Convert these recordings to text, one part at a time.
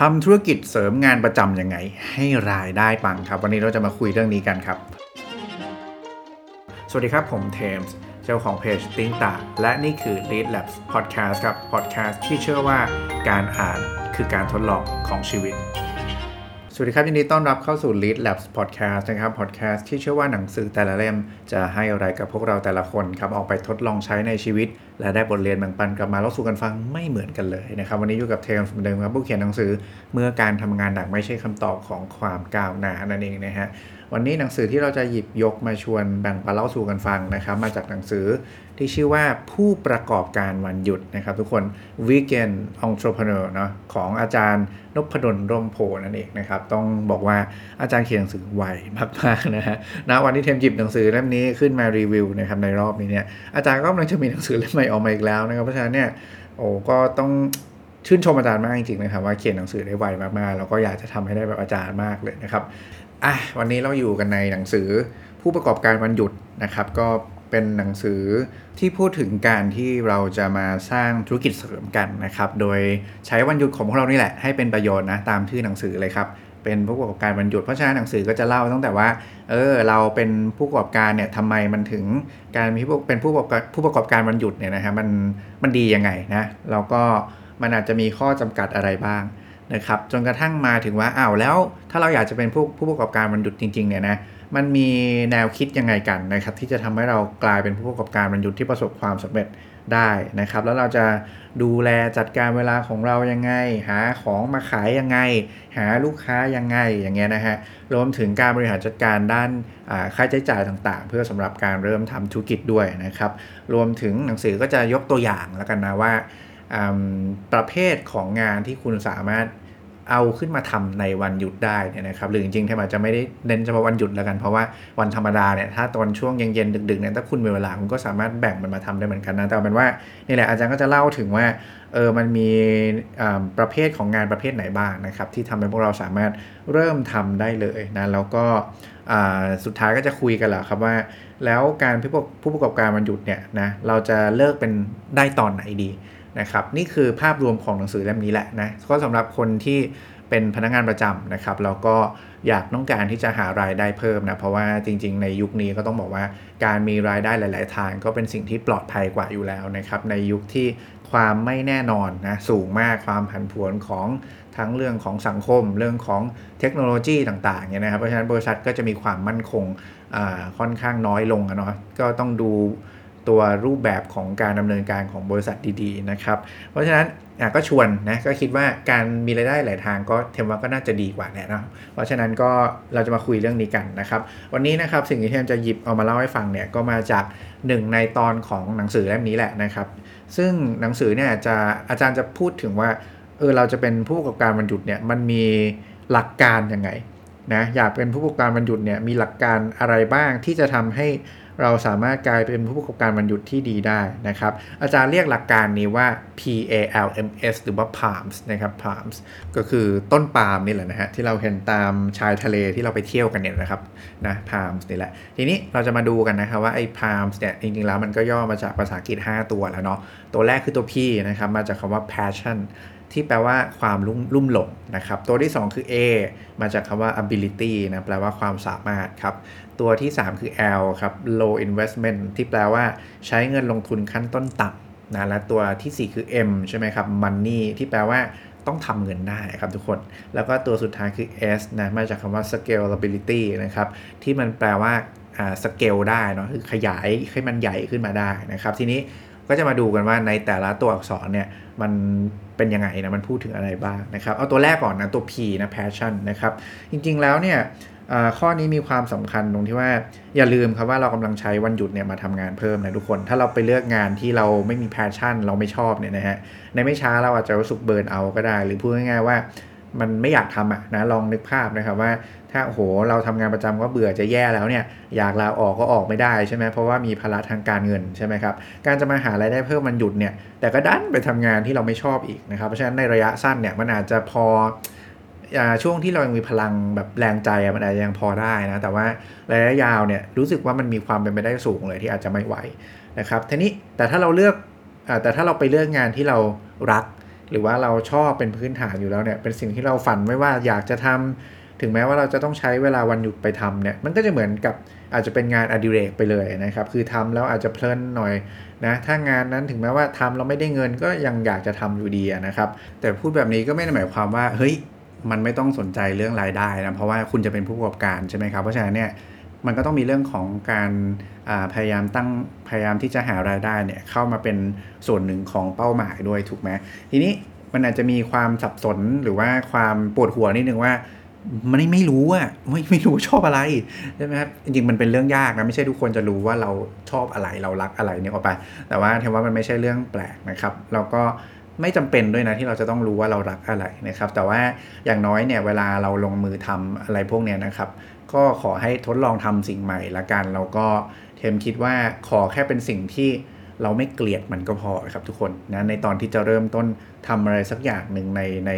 ทำธุรกิจเสริมงานประจำยังไง ให้รายได้ปังครับ วันนี้เราจะมาคุยเรื่องนี้กันครับ สวัสดีครับผมเทมส์เจ้าของเพจติ้งตาและนี่คือ Read Labs Podcast ครับ Podcast ที่เชื่อว่าการอ่านคือการทดลองของชีวิต สวัสดีครับยินดีต้อนรับเข้าสู่ Read Labs Podcast นะครับ Podcast ที่เชื่อว่าหนังสือแต่ละเล่ม จะให้อะไรกับพวกเราแต่ละคนครับออกไปทดลองใช้ในชีวิต และได้บทเรียนแบ่งปันกลับมาเล่าสู่กันฟังไม่เหมือนกันเลยนะครับวันนี้อยู่กับเทมส์เหมือนเดิมครับผู้เขียนหนังสือเมื่อการทำงานหนักไม่ใช่คำตอบของความก้าวหน้านั่นเองนะฮะ วันนี้หนังสือที่เราจะหยิบยกมาชวนแบ่งปันเล่าสู่กันฟังนะครับมาจากหนังสือที่ชื่อว่าผู้ประกอบการวันหยุดนะครับทุกคน Weekend Entrepreneur เนาะของอาจารย์นพดลร่มโพนั่นเองนะครับต้องบอกว่าอาจารย์เขียนหนังสือไวมากๆนะฮะณวันที่เทมหยิบหนังสือเล่มนี้ขึ้นมารีวิวนะครับในรอบนี้เนี่ยอาจารย์ก็กำลังจะมีหนังสือเล่มใหม่ออกมาอีกแล้วนะครับเพราะฉะนั้นเนี่ยโอ้ก็ต้องชื่นชมอาจารย์มากจริงๆนะครับว่าเขียนหนังสือได้ไวมากๆแล้วก็อยากจะทำให้ได้แบบอาจารย์มากเลยนะครับ อะวันนี้เราอยู่กันในหนังสือผู้ประกอบการวันหยุดนะครับ ก็เป็นหนังสือที่พูดถึงการที่เราจะมาสร้างธุรกิจเสริมกันนะครับ โดยใช้วันหยุดของพวกเรานี่แหละให้เป็นประโยชน์นะตามชื่อหนังสือเลยครับเป็นผู้ประกอบการวันหยุดเพราะฉะนั้นหนังสือก็จะเล่าตั้งแต่ว่า เออ เราเป็นผู้ประกอบการเนี่ยทำไมมันถึงการมีผู้เป็นผู้ประกอบผู้ประกอบการวันหยุดเนี่ยนะฮะมันมันดียังไงนะแล้วก็มันอาจจะมีข้อจำกัดอะไรบ้าง นะครับจนกระทั่งมาถึงว่าอ้าวแล้ว ถ้าเราอยากจะเป็นผู้ผู้ประกอบการวันหยุดจริงๆเนี่ยนะมันมีแนวคิดยังไงกันนะครับที่จะทำให้เรากลายเป็นผู้ประกอบการวันหยุดที่ประสบความสำเร็จได้นะครับ แล้วเราจะดูแลจัดการเวลาของเรายังไง หาของมาขายยังไง หาลูกค้ายังไงอย่างเงี้ยนะฮะรวมถึงการบริหารจัดการด้านค่าใช้จ่ายต่างๆ เพื่อสำหรับการเริ่มทำธุรกิจด้วยนะครับ รวมถึงหนังสือก็จะยกตัวอย่างแล้วกันนะว่า ประเภทของงานที่คุณสามารถเอาขึ้นมาทำในวันหยุดได้เนี่ยนะครับหรือจริงๆถ้าอาจจะไม่ได้เน้นเฉพาะวันหยุดแล้วกันเพราะว่าวันธรรมดาเนี่ยถ้าตอนช่วงเย็นๆดึกๆเนี่ยถ้าคุณมีเวลาคุณก็สามารถแบ่งมันมาทำได้เหมือนกันนะแต่เป็นว่านี่แหละอาจารย์ก็จะเล่าถึงว่าเออมันมีประเภทของงานประเภทไหนบ้างนะครับที่ทำให้พวกเราสามารถเริ่มทำได้เลยนะแล้วก็สุดท้ายก็จะคุยกันแหละครับว่า แล้วการผู้ประกอบการวันหยุดเนี่ยนะเราจะเลิกเป็นได้ตอนไหนดี นะครับนี่คือภาพรวมของหนังสือเล่มนี้แหละนะก็สำหรับคนที่เป็นพนักงานประจำนะครับแล้วก็อยากต้องการที่จะหารายได้เพิ่มนะเพราะว่าจริง ๆ ในยุคนี้ก็ต้องบอกว่าการมีรายได้หลาย ๆ ทางก็เป็นสิ่งที่ปลอดภัยกว่าอยู่แล้วนะครับในยุคที่ความไม่แน่นอนนะสูงมากความผันผวนของทั้งเรื่องของสังคม เรื่องของเทคโนโลยีต่างๆเนี่ยนะครับเพราะฉะนั้นบริษัทก็จะมีความมั่นคงค่อนข้างน้อยลงนะเนาะก็ต้องดู ตัวรูปแบบของการดำเนินการของบริษัทดีๆนะครับ เพราะฉะนั้นก็ชวนนะก็คิดว่าการมีรายได้หลายทางก็เทมว่าก็น่าจะดีกว่าแหละเนาะเพราะฉะนั้นก็เราจะมาคุยเรื่องนี้กันนะครับ วันนี้นะครับสิ่งที่เทมจะหยิบเอามาเล่าให้ฟังเนี่ยก็มาจากหนึ่งในตอนของหนังสือเล่มนี้แหละนะครับ ซึ่งหนังสือเนี่ยจะอาจารย์จะพูดถึงว่าเออเราจะเป็นผู้ประกอบการวันหยุดเนี่ยมันมีหลักการยังไงนะอยากเป็นผู้ประกอบการวันหยุดเนี่ยมีหลักการอะไรบ้างที่จะทำให้ เราสามารถกลายเป็นผู้ประกอบการวันหยุดที่ดีได้นะครับ อาจารย์เรียกหลักการนี้ว่า PALMS หรือว่า PALMS นะครับ PALMS ก็คือต้นปาล์มนี่แหละนะฮะที่เราเห็นตามชายทะเลที่เราไปเที่ยวกันเนี่ยนะครับนะ PALMS นี่แหละ ทีนี้เราจะมาดูกันนะครับว่าไอ้ PALMS เนี่ยจริงๆแล้วมันก็ย่อมาจากภาษาอังกฤษ 5 ตัวแล้วเนาะตัวแรกคือตัว P นะครับมาจากคำว่า passion ที่แปลว่าความลุ่มลุ่มหลงนะครับ ตัวที่ 2 คือ A มาจากคำว่า ability นะแปลว่าความสามารถครับ ตัวที่ 3 คือ L ครับ low investment ที่แปลว่าใช้เงินลงทุนขั้นต้นต่ำนะและตัวที่ 4 คือ M ใช่ไหมครับ money ที่แปลว่าต้องทำเงินได้ครับทุกคน แล้วก็ตัวสุดท้ายคือ S นะมาจากคำว่า scalability นะครับ ที่มันแปลว่าสเกลได้เนาะคือขยายให้มันใหญ่ขึ้นมาได้นะครับ ทีนี้ ก็จะมาดูกันว่าในแต่ละตัวอักษรเนี่ยมันเป็นยังไงนะมันพูดถึงอะไรบ้างนะครับเอาตัวแรกก่อนนะตัว P นะ passion นะครับจริงๆแล้วเนี่ยข้อนี้มีความสำคัญตรงที่ว่าอย่าลืมครับว่าเรากำลังใช้วันหยุดเนี่ยมาทำงานเพิ่มนะทุกคน ถ้าเราไปเลือกงานที่เราไม่มี passion เราไม่ชอบเนี่ยนะฮะในไม่ช้าเราอาจจะรู้สึกเบิร์นเอาก็ได้ หรือพูดง่ายๆว่า มันไม่อยากทำอะนะลองนึกภาพนะครับว่าถ้าโหเราทำงานประจำก็เบื่อจะแย่แล้วเนี่ยอยากลาออกก็ออกไม่ได้ใช่ไหมเพราะว่ามีภาระทางการเงินใช่ไหมครับการจะมาหารายได้เพิ่มมันหยุดเนี่ยแต่ก็ดันไปทำงานที่เราไม่ชอบอีกนะครับเพราะฉะนั้นในระยะสั้นเนี่ยมันอาจจะพอช่วงที่เรายังมีพลังแบบแรงใจมันอาจจะยังพอได้นะแต่ว่าระยะยาวเนี่ยรู้สึกว่ามันมีความเป็นไปได้สูงเลยที่อาจจะไม่ไหวนะครับทีนี้แต่ถ้าเราเลือกแต่ถ้าเราไปเลือกงานที่เรารัก หรือว่าเราชอบเป็นพื้นฐานอยู่แล้วเนี่ยเป็นสิ่งที่เราฝันไว้ว่าอยากจะทำถึงแม้ว่าเราจะต้องใช้เวลาวันหยุดไปทำเนี่ยมันก็จะเหมือนกับอาจจะเป็นงานอดิเรกไปเลยนะครับคือทำแล้วอาจจะเพลินหน่อยนะถ้างานนั้นถึงแม้ว่าทำเราไม่ได้เงินก็ยังอยากจะทำอยู่ดีนะครับแต่พูดแบบนี้ก็ไม่ได้หมายความว่าเฮ้ยมันไม่ต้องสนใจเรื่องรายได้นะเพราะว่าคุณจะเป็นผู้ประกอบการใช่ไหมครับเพราะฉะนั้นเนี่ย มันก็ต้องมีเรื่องของการพยายามตั้งพยายามที่จะหารายได้เนี่ยเข้ามาเป็นส่วนหนึ่งของเป้าหมายด้วยถูกไหมทีนี้มันอาจจะมีความสับสนหรือว่าความปวดหัวนิดนึงว่ามันไม่รู้อะไม่ไม่รู้ชอบอะไรใช่ไหมครับจริงมันเป็นเรื่องยากนะไม่ใช่ทุกคนจะรู้ว่าเราชอบอะไรเรารักอะไรเนี่ยออกไป แต่ว่าเทว่ามันไม่ใช่เรื่องแปลกนะครับ เราก็ไม่จำเป็นด้วยนะที่เราจะต้องรู้ว่าเรารักอะไรนะครับ แต่ว่าอย่างน้อยเนี่ยเวลาเราลงมือทำอะไรพวกเนี้ยนะครับ ก็ขอให้ทดลองทำสิ่งใหม่ละกันเราก็เทมคิดว่าขอแค่เป็นสิ่งที่เราไม่เกลียดมันก็พอครับทุกคนนะในตอนที่จะเริ่มต้นทำอะไรสักอย่างหนึ่งในใน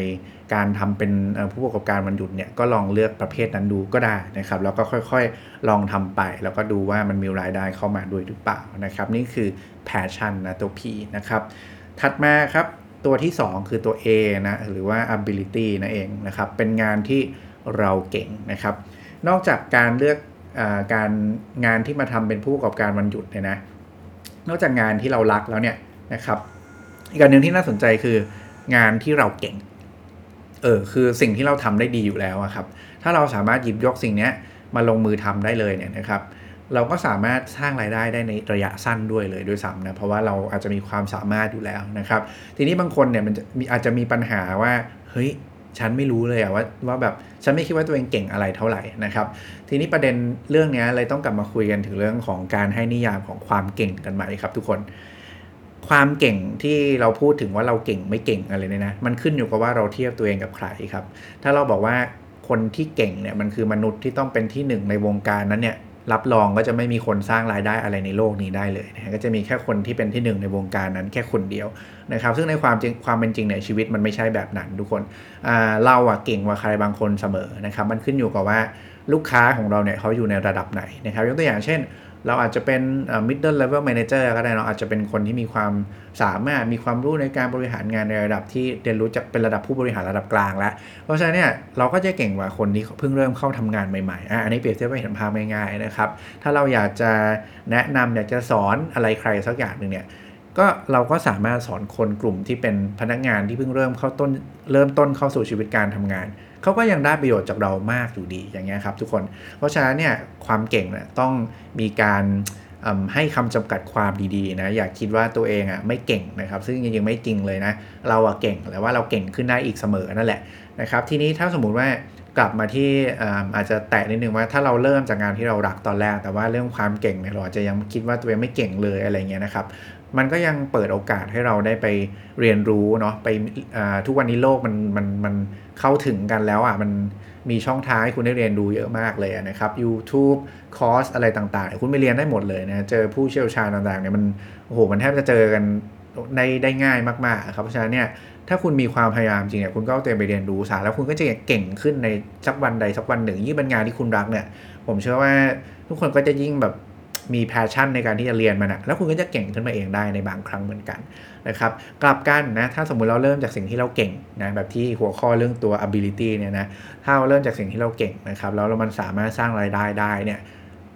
การทำเป็นผู้ประกอบการวันหยุดเนี่ยก็ลองเลือกประเภทนั้นดูก็ได้นะครับ แล้วก็ค่อยๆลองทำไป แล้วก็ดูว่ามันมีรายได้เข้ามาด้วยหรือเปล่านะครับ นี่คือ passion นะตัว P นะครับ ถัดมาครับตัวที่ 2 คือตัว A นะหรือว่า ability นะเองนะครับ เป็นงานที่เราเก่งนะครับ นอกจากการเลือกอการงานที่มาทำเป็นผู้ประกอบการวันหยุดเนี่ยนะ นอกจากงานที่เรารักแล้วเนี่ยนะครับอีกอันหนึ่งที่น่าสนใจคืองานที่เราเก่งเออคือสิ่งที่เราทำได้ดีอยู่แล้วครับ ถ้าเราสามารถหยิบยกสิ่งนี้มาลงมือทำได้เลยเนี่ยนะครับ เราก็สามารถสร้างรายได้ได้ในระยะสั้นด้วยเลยด้วยซ้ำนะเพราะว่าเราอาจจะมีความสามารถอยู่แล้วนะครับ ทีนี้บางคนเนี่ยมันจะมีอาจจะมีปัญหาว่าเฮ้ย ฉันไม่รู้เลยอะว่าว่าแบบฉันไม่คิดว่าตัวเองเก่งอะไรเท่าไหร่นะครับ ทีนี้ประเด็นเรื่องนี้เลยต้องกลับมาคุยกันถึงเรื่องของการให้นิยามของความเก่งกันใหม่ครับ ทุกคน ความเก่งที่เราพูดถึงว่าเราเก่งไม่เก่งอะไรเนี่ยนะมันขึ้นอยู่กับว่าเราเทียบตัวเองกับใครครับ ถ้าเราบอกว่าคนที่เก่งเนี่ยมันคือมนุษย์ที่ต้องเป็นที่หนึ่งในวงการนั้นเนี่ย รับรองก็จะไม่มีคนสร้างรายได้อะไรในโลกนี้ได้เลยนะก็จะมีแค่คนที่เป็นที่หนึ่งในวงการนั้นแค่คนเดียวนะครับ ซึ่งในความจริงความเป็นจริงในชีวิตมันไม่ใช่แบบนั้นทุกคนเราอะเก่งกว่าใครบางคนเสมอนะครับ มันขึ้นอยู่กับว่าลูกค้าของเราเนี่ยเขาอยู่ในระดับไหนนะครับ ยกตัวอย่างเช่น เราอาจจะเป็น middle level manager ก็ได้เราอาจจะเป็นคนที่มีความสามารถมีความรู้ในการบริหารงานในระดับที่เรียนรู้จะเป็นระดับผู้บริหารระดับกลางแล้ว เพราะฉะนั้นเนี่ยเราก็จะเก่งกว่าคนที่เพิ่งเริ่มเข้าทำงานใหม่ๆอะอันนี้เปรียบเทียบให้เห็นภาพง่ายๆนะครับ ถ้าเราอยากจะแนะนำอยากจะสอนอะไรใครสักอย่างหนึ่งเนี่ยก็เราก็สามารถสอนคนกลุ่มที่เป็นพนักงานที่เพิ่งเริ่มเข้าต้นเริ่มต้นเข้าสู่ชีวิตการทำงาน เขาก็ยังได้ประโยชน์จากเรามากอยู่ดีอย่างเงี้ยครับทุกคน เพราะฉะนั้นเนี่ยความเก่งเนี่ยต้องมีการให้คำจำกัดความดีๆนะอย่าคิดว่าตัวเองอะไม่เก่งนะครับ ซึ่งจริงๆไม่จริงเลยนะเราอะเก่งแต่ว่าเราเก่งขึ้นได้อีกเสมอนั่นแหละนะครับ ทีนี้ถ้าสมมุติว่ากลับมาที่อาจจะแตะนิดนึงว่าถ้าเราเริ่มจากงานที่เรารักตอนแรก แต่ว่าเรื่องความเก่งเนี่ยเราอาจจะยังคิดว่าตัวเองไม่เก่งเลยอะไรเงี้ยนะครับ มันก็ยังเปิดโอกาสให้เราได้ไปเรียนรู้เนาะไปทุกวันนี้โลกมันมันมันเข้าถึงกันแล้วอะมันมีช่องทางให้คุณได้เรียนรู้เยอะมากเลยนะครับ YouTube คอร์สอะไรต่างๆ คุณไปเรียนได้หมดเลยนะเจอผู้เชี่ยวชาญต่างๆเนี่ยมันโอ้โหมันแทบจะเจอกันในได้ง่ายมากๆครับเพราะฉะนั้นเนี่ยถ้าคุณมีความพยายามจริงเนี่ยคุณก็เตรียมไปเรียนรู้สาแล้วคุณก็จะเก่งขึ้นในสักวันใดสักวันหนึ่งยิ่งเป็นงานที่คุณรักเนี่ย ผมเชื่อว่าทุกคนก็จะยิ่งแบบ มี passion ในการที่จะเรียนมันอะแล้วคุณก็จะเก่งขึ้นมาเองได้ในบางครั้งเหมือนกันนะครับกลับกันนะถ้าสมมุติเราเริ่มจากสิ่งที่เราเก่งนะแบบที่หัวข้อเรื่องตัว ability เนี่ยนะถ้าเราเริ่มจากสิ่งที่เราเก่งนะครับแล้วมันสามารถสร้างรายได้ได้เนี่ย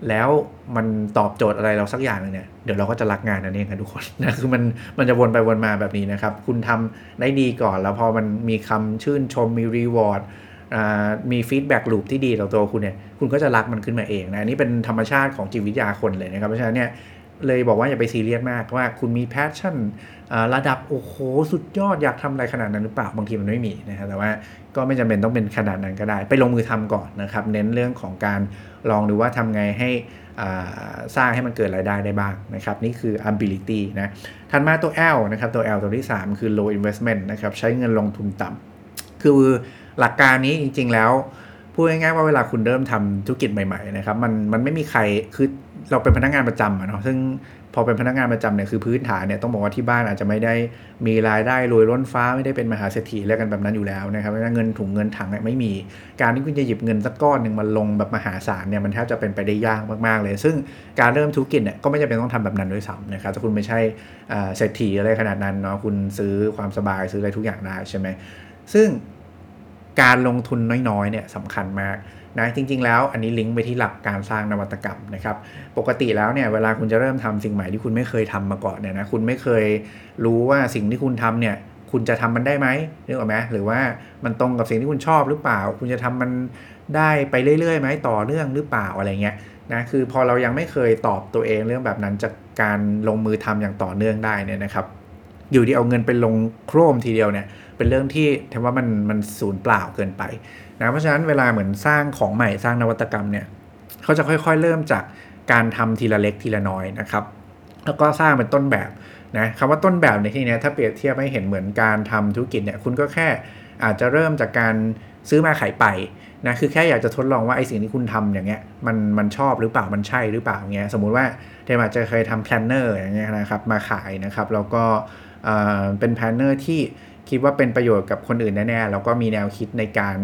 แล้วมันตอบโจทย์อะไรเราสักอย่างนึงเนี่ยเดี๋ยวเราก็จะรักงานนั่นเองครับทุกคนนะคือมันมันจะวนไปวนมาแบบนี้นะครับ คุณทำได้ดีก่อนแล้วพอมันมีคำชื่นชมมี reward มี feedback loop ที่ดีต่อตัวคุณเนี่ยคุณก็จะรักมันขึ้นมาเองนะนี่เป็นธรรมชาติของจิตวิทยาคนเลยนะครับเพราะฉะนั้นเนี่ยเลยบอกว่าอย่าไปซีเรียสมากว่าคุณมี passion ระดับโอ้โหสุดยอดอยากทำอะไรขนาดนั้นหรือเปล่าบางทีมันไม่มีนะฮะแต่ว่าก็ไม่จำเป็นต้องเป็นขนาดนั้นก็ได้ ไปลงมือทำก่อนนะครับ เน้นเรื่องของการลองดูว่าทำไงให้สร้างให้มันเกิดรายได้ได้บ้างนะครับ นี่คือ ability นะถัดมาตัว L นะครับตัว L ตัวที่ 3 คือ low investment นะครับใช้เงินลงทุนต่ำคือหลักการนี้จริง ๆ แล้วพูดง่ายๆว่าเวลาคุณเริ่มทำธุรกิจใหม่ๆนะครับมันมันไม่มีใครคือเราเป็นพนักงานประจำอะเนาะซึ่งพอเป็นพนักงานประจำเนี่ยคือพื้นฐานเนี่ยต้องบอกว่าที่บ้านอาจจะไม่ได้มีรายได้รวยล้นฟ้าไม่ได้เป็นมหาเศรษฐีแล้วกันแบบนั้นอยู่แล้วนะครับเงินถุงเงินถังเนี่ยไม่มีการที่คุณจะหยิบเงินสักก้อนหนึ่งมาลงแบบมหาศาลเนี่ยมันแทบจะเป็นไปได้ยากมากๆเลย ซึ่งการเริ่มธุรกิจเนี่ยก็ไม่จำเป็นต้องทำแบบนั้นด้วยซ้ำนะครับถ้าคุณไม่ใช่เศรษฐีอะไรขนาดนั้นเนาะคุณซื้อความสบายซื้ออะไรทุกอย่างได้ใช่ไหมซึ่ง การลงทุนน้อยๆเนี่ยสำคัญมากนะจริง ๆ แล้วอันนี้ลิงก์ไปที่หลักการสร้างนวัตกรรมนะครับปกติแล้วเนี่ยเวลาคุณจะเริ่มทำสิ่งใหม่ที่คุณไม่เคยทำมาก่อนเนี่ยนะคุณไม่เคยรู้ว่าสิ่งที่คุณทำเนี่ยคุณจะทำมันได้ไหมนึกออกไหมหรือว่ามันตรงกับสิ่งที่คุณชอบหรือเปล่า คุณจะทำมันได้ไปเรื่อยๆไหมต่อเนื่องหรือเปล่าอะไรเงี้ยนะคือพอเรายังไม่เคยตอบตัวเองเรื่องแบบนั้นจากการลงมือทำอย่างต่อเนื่องได้เนี่ยนะครับ อยู่ที่เอาเงินไปลงโครมทีเดียวเนี่ย เป็นเรื่องที่แทว่ามันมันสูญเปล่าเกินไปนะเพราะฉะนั้นเวลาเหมือนสร้างของใหม่สร้างนวัตกรรมเนี่ยเขาจะค่อยๆ เริ่มจากการทำทีละเล็กทีละน้อยนะครับ แล้วก็สร้างเป็นต้นแบบนะคำว่าต้นแบบในที่นี้ถ้าเปรียบเทียบให้เห็นเหมือนการทำธุรกิจเนี่ยคุณก็แค่อาจจะเริ่มจากการซื้อมาขายไปนะคือแค่อยากจะทดลองว่าไอ้สิ่งที่คุณทำอย่างเงี้ยมันมันชอบหรือเปล่ามันใช่หรือเปล่าเงี้ยสมมุติว่าเทมอาจจะเคยทำ planner อย่างเงี้ยนะครับมาขายนะครับแล้วก็ เป็น planner ที่คิดว่าเป็นประโยชน์กับคนอื่นแน่ๆ แล้วก็มีแนวคิดในการ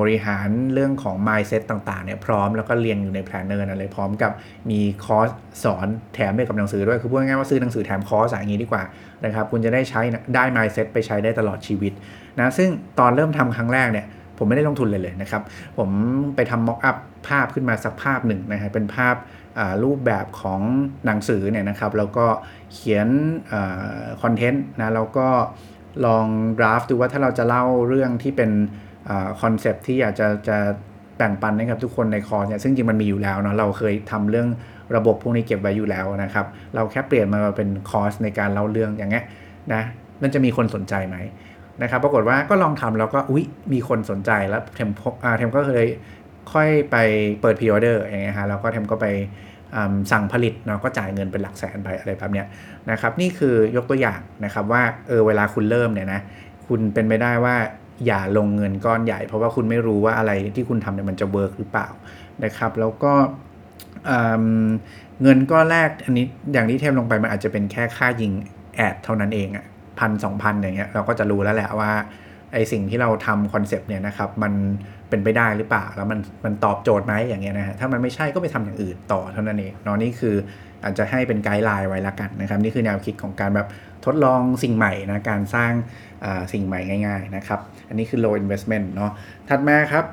บริหารเรื่องของ mindset ต่างๆเนี่ยพร้อมแล้วก็เรียงอยู่ใน planner นั่นเลยพร้อมกับมีคอร์สสอนแถมด้วยกับหนังสือด้วย คือพูดง่ายๆว่าซื้อหนังสือแถมคอร์สอย่างนี้ดีกว่านะครับคุณจะได้ใช้ได้ mindset ไปใช้ได้ตลอดชีวิตนะซึ่งตอนเริ่มทำครั้งแรกเนี่ยผมไม่ได้ลงทุนเลยเลยนะครับ ผมไปทำ mockup ภาพขึ้นมาสักภาพหนึ่งนะฮะเป็นภาพ รูปแบบของหนังสือเนี่ยนะครับแล้วก็เขียน content นะแล้วก็ลอง draft ดูว่าถ้าเราจะเล่าเรื่องที่เป็น concept ที่อยากจะจะแบ่งปันนะครับทุกคนในคอร์สเนี่ยซึ่งจริงมันมีอยู่แล้วเนาะเราเคยทำเรื่องระบบพวกนี้เก็บไว้อยู่แล้วนะครับ เราแค่เปลี่ยนมาเป็นคอร์สในการเล่าเรื่องอย่างเงี้ยนะมันจะมีคนสนใจไหมนะครับ ปรากฏว่าก็ลองทำแล้วก็อุ๊ยมีคนสนใจแล้วเทมเทมก็เคย ค่อยไปเปิด pre-order อย่างเงี้ยฮะแล้วก็เทมก็ไปสั่งผลิตเนาะก็จ่ายเงินเป็นหลักแสนไปอะไรแบบเนี้ยนะครับนี่คือยกตัวอย่างนะครับว่าเออเวลาคุณเริ่มเนี่ยนะคุณเป็นไปได้ว่าอย่าลงเงินก้อนใหญ่ เพราะว่าคุณไม่รู้ว่าอะไรที่คุณทำเนี่ยมันจะ work หรือเปล่านะครับแล้วก็เงินก้อนแรกอันนี้อย่างที่เทมลงไปมันอาจจะเป็นแค่ค่ายิง ad เท่านั้นเองอะพันสองพันอย่างเงี้ยเราก็จะรู้แล้วแหละว่าไอ้สิ่งที่เราทำ concept เนี่ยนะครับมัน เป็นไปได้หรือเปล่า แล้วมันมันตอบโจทย์ไหมอย่างเงี้ยนะฮะถ้ามันไม่ใช่ก็ไปทำอย่างอื่นต่อเท่านั้นเองเนาะนี่คืออาจจะให้เป็น guideline ไว้ละกันนะครับนี่คือแนวคิดของการแบบทดลองสิ่งใหม่นะการสร้างสิ่งใหม่ง่าย ๆนะครับ อันนี้คือ low investment เนาะถัดมาครับ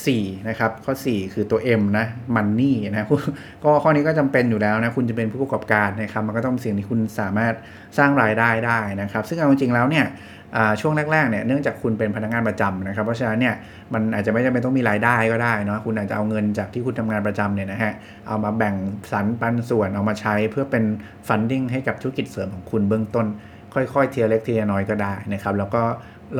4 นะครับ ข้อ 4 คือตัว M นะ money นะก็ข้อนี้ก็จำเป็นอยู่แล้วนะคุณจะเป็นผู้ประกอบการนะครับมันก็ต้องเป็นสิ่งที่คุณสามารถสร้างรายได้ได้นะครับ ซึ่งเอาจริงๆแล้วเนี่ยช่วงแรกๆเนี่ยเนื่องจากคุณเป็นพนักงานประจำนะครับ เพราะฉะนั้นเนี่ยมันอาจจะไม่จำเป็นต้องมีรายได้ก็ได้เนาะคุณอาจจะเอาเงินจากที่คุณทำงานประจำเนี่ยนะฮะเอามาแบ่งสรรปันส่วนเอามาใช้เพื่อเป็นฟันดิ้งให้กับธุรกิจเสริมของคุณเบื้องต้น ค่อยๆเทียเล็กเทียน้อยก็ได้นะครับแล้วก็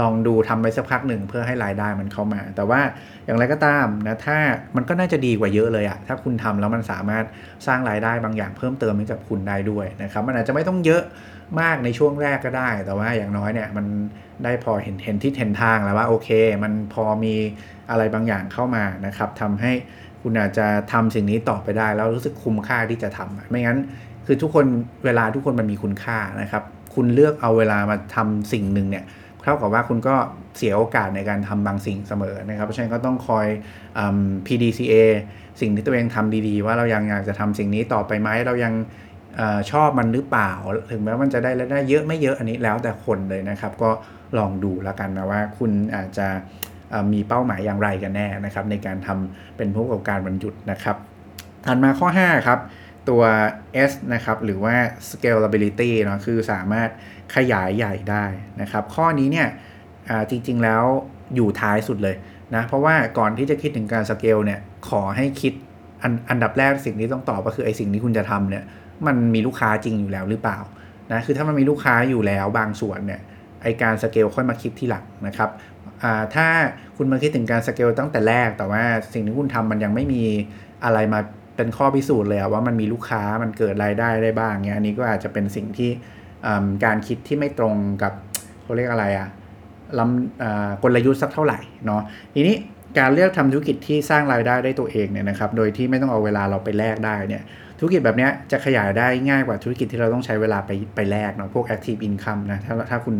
ลองดูทำไปสักพักหนึ่งเพื่อให้รายได้มันเข้ามา แต่ว่าอย่างไรก็ตามนะถ้ามันก็น่าจะดีกว่าเยอะเลยอะถ้าคุณทำแล้วมันสามารถสร้างรายได้บางอย่างเพิ่มเติมให้กับคุณได้ด้วยนะครับมันอาจจะไม่ต้องเยอะมากในช่วงแรกก็ได้ แต่ว่าอย่างน้อยเนี่ยมันได้พอเห็นเห็นที่เห็นทางแล้วว่าโอเค มันพอมีอะไรบางอย่างเข้ามานะครับทำให้คุณอาจจะทำสิ่งนี้ต่อไปได้ แล้วรู้สึกคุ้มค่าที่จะทำไม่งั้นคือทุกคนเวลาทุกคนมันมีคุณค่านะครับ คุณเลือกเอาเวลามาทำสิ่งหนึ่งเนี่ยเท่ากับว่าคุณก็เสียโอกาสในการทำบางสิ่งเสมอนะครับ เพราะฉะนั้นก็ต้องคอย PDCA สิ่งที่ตัวเองทำดีๆ ว่าเรายังอยากจะทำสิ่งนี้ต่อไปไหมเรายังอชอบมันหรือเปล่า ถึงแม้มันจะได้และได้เยอะไม่เยอะอันนี้แล้วแต่คนเลยนะครับ ก็ลองดูแล้วกันนะว่าคุณอาจจะมีเป้าหมายอย่างไรกันแน่นะครับ ในการทำเป็นผู้ประกอบการบรรจุดนะครับถัดมาข้อ 5 ครับ ตัว S นะครับ หรือว่า scalability เนาะคือสามารถขยายใหญ่ได้นะครับ ข้อนี้เนี่ยจริงๆแล้วอยู่ท้ายสุดเลยนะ เพราะว่าก่อนที่จะคิดถึงการสเกลเนี่ย ขอให้คิดอันอันดับแรกสิ่งที่ต้องตอบก็คือไอ้สิ่งที่คุณจะทำเนี่ย มันมีลูกค้าจริงอยู่แล้วหรือเปล่านะ คือถ้ามันมีลูกค้าอยู่แล้วบางส่วนเนี่ย ไอการสเกลค่อยมาคิดที่หลังนะครับ ถ้าคุณมาคิดถึงการสเกลตั้งแต่แรก แต่ว่าสิ่งที่คุณทำมันยังไม่มีอะไรมา เป็นข้อพิสูจน์เลยว่ามันมีลูกค้ามันเกิดรายได้ได้บ้างเงี้ยอันนี้ก็อาจจะเป็นสิ่งที่การคิดที่ไม่ตรงกับเขาเรียกอะไรอะลำกลยุทธ์สักเท่าไหร่เนาะทีนี้การเลือกทำธุรกิจที่สร้างรายได้ได้ตัวเองเนี่ยนะครับ โดยที่ไม่ต้องเอาเวลาเราไปแลกได้เนี่ย ธุรกิจแบบนี้จะขยายได้ง่ายกว่าธุรกิจที่เราต้องใช้เวลาไปไปแลกเนาะ พวก active income นะ ถ้าถ้าคุณ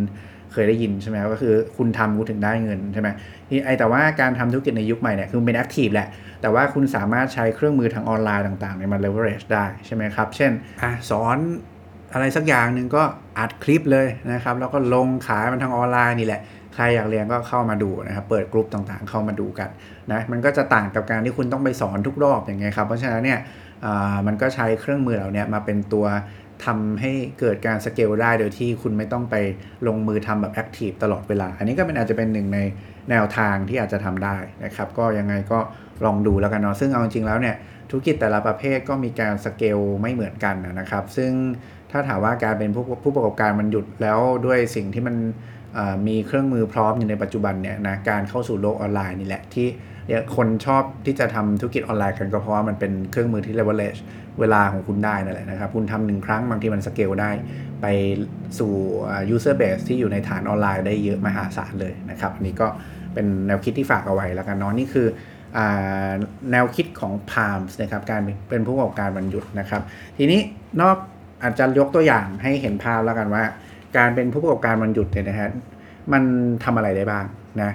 เคยได้ยินใช่ไหมก็คือคุณทำคุณถึงได้เงินใช่ไหมนี่ไอแต่ว่าการทำธุรกิจในยุคใหม่เนี่ยคือเป็น active แหละ แต่ว่าคุณสามารถใช้เครื่องมือทางออนไลน์ต่างๆเนี่ยมา leverage ได้ใช่ไหมครับ เช่นอสอนอะไรสักอย่างหนึ่งก็อัดคลิปเลยนะครับ แล้วก็ลงขายมันทางออนไลน์นี่แหละใครอยากเรียนก็เข้ามาดูนะครับ เปิดกลุ่มต่างๆ เข้ามาดูกันนะ มันก็จะต่างกับการที่คุณต้องไปสอนทุกรอบอย่างเงี้ยครับ เพราะฉะนั้นเนี่ยมันก็ใช้เครื่องมือเหล่านี้มาเป็นตัว ทำให้เกิดการสเกลได้โดยที่คุณไม่ต้องไปลงมือทำแบบ active ตลอดเวลา อันนี้ก็เป็นอาจจะเป็นหนึ่งในแนวทางที่อาจจะทำได้นะครับ ก็ยังไงก็ลองดูแล้วกันเนาะซึ่งเอาจริงแล้วเนี่ยธุรกิจแต่ละประเภทก็มีการสเกลไม่เหมือนกันนะครับ ซึ่งถ้าถามว่าการเป็นผู้ผู้ประกอบการมันหยุดแล้วด้วยสิ่งที่มัน มีเครื่องมือพร้อมอยู่ในปัจจุบันเนี่ยนะการเข้าสู่โลกออนไลน์นี่แหละที่คนชอบที่จะทำธุรกิจออนไลน์กันก็เพราะว่ามันเป็นเครื่องมือที่ leverage เวลาของคุณได้นั่นแหละนะครับ คุณทำหนึ่งครั้งบางทีมันสเกลได้ ไปสู่ user base ที่อยู่ในฐานออนไลน์ได้เยอะมหาศาลเลยนะครับ อันนี้ก็เป็นแนวคิดที่ฝากเอาไว้แล้วกันเนาะนี่คือแนวคิดของ Palms นะครับการเป็นผู้ประกอบการบรรยุทธ์นะครับ ทีนี้นอกอาจจะยกตัวอย่างให้เห็นภาพแล้วกันว่า การเป็นผู้ประกอบการบรรยุทธ์เนี่ยนะฮะมันทำอะไรได้บ้างนะ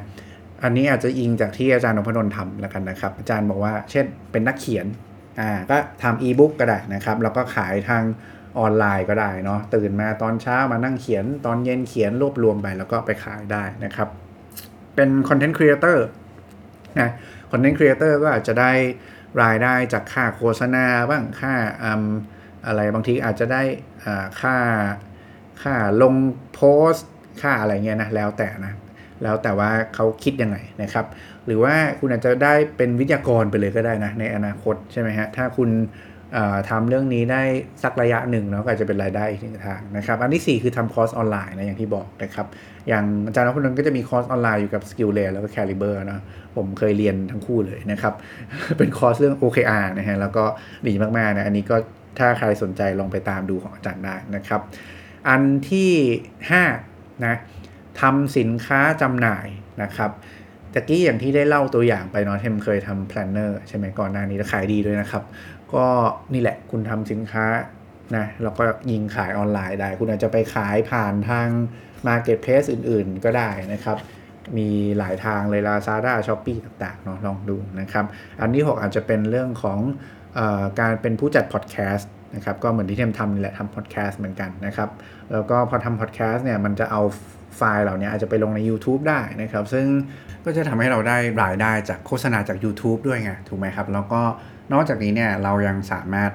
อันนี้อาจจะอิงจากที่อาจารย์นพดลทำแล้วกันนะครับ อาจารย์บอกว่า เช่นเป็นนักเขียนอ่าก็ทำอีบุ๊กก็ได้นะครับ แล้วก็ขายทางออนไลน์ก็ได้เนาะตื่นมาตอนเช้ามานั่งเขียนตอนเย็นเขียนรวบรวมไปแล้วก็ไปขายได้นะครับ เป็น content creator นะ content creator ก็อาจจะได้รายได้จากค่าโฆษณาบ้างค่าออะไรบางทีอาจจะได้ค่า ค่าลงโพสต์ค่าอะไรเงี้ยนะแล้วแต่นะแล้วแต่ว่าเขาคิดยังไงนะครับ หรือว่าคุณอาจจะได้เป็นวิทยากรไปเลยก็ได้นะในอนาคตใช่ไหมฮะถ้าคุณทำเรื่องนี้ได้สักระยะหนึ่งเนาะก็อาจจะเป็นรายได้อีกหนึ่งทางนะครับ อันที่ 4 คือทำคอร์สออนไลน์นะอย่างที่บอกนะครับ อย่างอาจารย์นพดลก็จะมีคอร์สออนไลน์อยู่กับ Skill l a y แล้วก็ Cariber นะผมเคยเรียนทั้งคู่เลยนะครับ เป็นคอร์สเรื่อง OKR นะฮะแล้วก็ดีมากๆนะอันนี้ก็ถ้าใครสนใจลองไปตามดูของอาจารย์ได้นะครับ อันที่5นะทำสินค้าจำหน่ายนะครับตะกี้อย่างที่ได้เล่าตัวอย่างไปเนาะเทมเคยทำแพลนเนอร์ใช่ไหมก่อนหน้านี้แล้วขายดีด้วยนะครับ ก็นี่แหละคุณทำสินค้านะแล้วก็ยิงขายออนไลน์ได้ คุณอาจจะไปขายผ่านทาง Marketplace อื่นๆ ก็ได้นะครับ มีหลายทางเลย Lazada Shopee ต่างๆเนาะลองดูนะครับ อันที่ 6 อาจจะเป็นเรื่องของอการเป็นผู้จัดพอดแคสต์ นะครับก็เหมือนที่เทมทำนี่แหละทำพอดแคสต์เหมือนกันนะครับแล้วก็พอทำพอดแคสต์เนี่ยมันจะเอาไฟล์เหล่านี้อาจจะไปลงใน YouTube ได้นะครับ ซึ่งก็จะทำให้เราได้รายได้จากโฆษณาจาก YouTube ด้วยไง ถูกไหมครับ แล้วก็นอกจากนี้เนี่ยเรายังสามารถ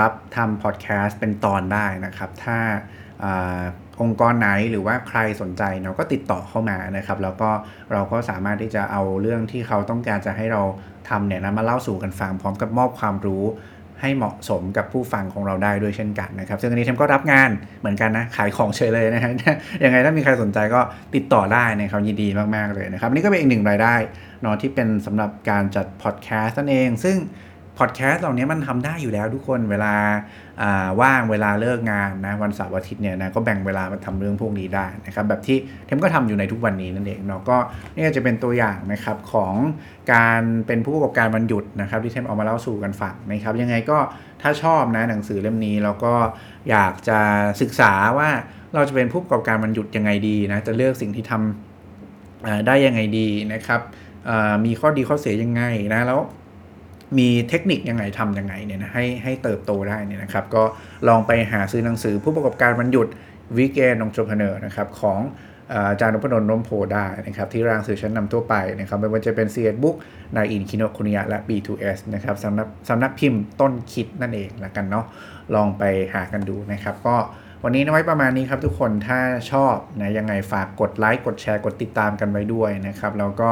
รับทำพอดแคสต์เป็นตอนได้นะครับ ถ้าองค์กรไหนหรือว่าใครสนใจเราก็ติดต่อเข้ามานะครับ แล้วก็เราก็สามารถที่จะเอาเรื่องที่เขาต้องการจะให้เราทำเนี่ยนะมาเล่าสู่กันฟังพร้อมกับมอบความรู้ ให้เหมาะสมกับผู้ฟังของเราได้ด้วยเช่นกันนะครับ ซึ่งอันนี้เทมก็รับงานเหมือนกันนะ ขายของเฉยเลยนะฮะยังไงถ้ามีใครสนใจก็ติดต่อได้นะครับยินดีมาก ๆ เลยนะครับ นี่ก็เป็นอีกหนึ่งรายได้เนาะที่เป็นสำหรับการจัดพอดแคสต์นั่นเอง ซึ่ง พอดแคสต์เหล่านี้มันทำได้อยู่แล้วทุกคนเวลาว่างเวลาเลิกงานนะวันเสาร์อาทิตย์เนี่ยนะก็แบ่งเวลามาทำเรื่องพวกนี้ได้นะครับแบบที่เทมก็ทำอยู่ในทุกวันนี้นั่นเองเนาะก็นี่จะเป็นตัวอย่างนะครับของการเป็นผู้ประกอบการวันหยุดนะครับที่เทมเอามาเล่าสู่กันฟังนะครับยังไงก็ถ้าชอบนะหนังสือเล่มนี้แล้วก็อยากจะศึกษาว่าเราจะเป็นผู้ประกอบการวันหยุดยังไงดีนะจะเลือกสิ่งที่ทำได้ยังไงดีนะครับมีข้อดีข้อเสียยังไงนะแล้ว มีเทคนิคยังไงทำยังไงเนี่ยนะให้ให้เติบโตได้เนี่ยนะครับก็ลองไปหาซื้อหนังสือผู้ประกอบการวันหยุดWeekend Entrepreneur นะครับของอาจารย์นพดลร่มโพธิ์ได้นะครับที่ร้านหนังสือชั้นนำทั่วไปนะครับไม่ว่าจะเป็นซีเอ็ดบุ๊กนายอินทร์คิโนะคุนิยะและ B2S นะครับสำนักสำนักพิมพ์ต้นคิดนั่นเองละกันเนาะลองไปหากันดูนะครับก็วันนี้ไว้ประมาณนี้ครับทุกคนถ้าชอบนะยังไงฝากกดไลค์กดแชร์กดติดตามกันไว้ด้วยนะครับแล้วก็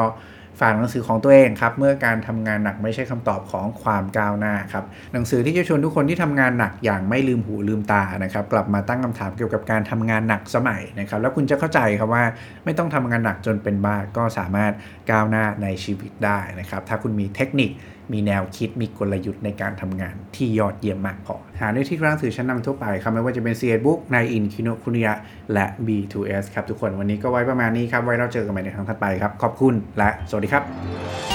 ฝากหนังสือของตัวเองครับเมื่อการทำงานหนักไม่ใช่คำตอบของความก้าวหน้าครับหนังสือที่จะชวนทุกคนที่ทำงานหนักอย่างไม่ลืมหูลืมตานะครับกลับมาตั้งคำถามเกี่ยวกับการทำงานหนักสมัยนะครับแล้วคุณจะเข้าใจครับว่าไม่ต้องทำงานหนักจนเป็นบ้าก็สามารถก้าวหน้าในชีวิตได้นะครับถ้าคุณมีเทคนิค มีแนวคิดมีกลยุทธ์ในการทำงานที่ยอดเยี่ยมมากพอ หาได้ที่ร้านสื่อชั้นนำทั่วไปครับไม่ว่าจะเป็น c บุ๊กในอินคิโนคุนิยะและ B2S ครับทุกคนวันนี้ก็ไว้ประมาณนี้ครับไว้เราเจอกันใหม่ในครั้งถัดไปครับขอบคุณและสวัสดีครับ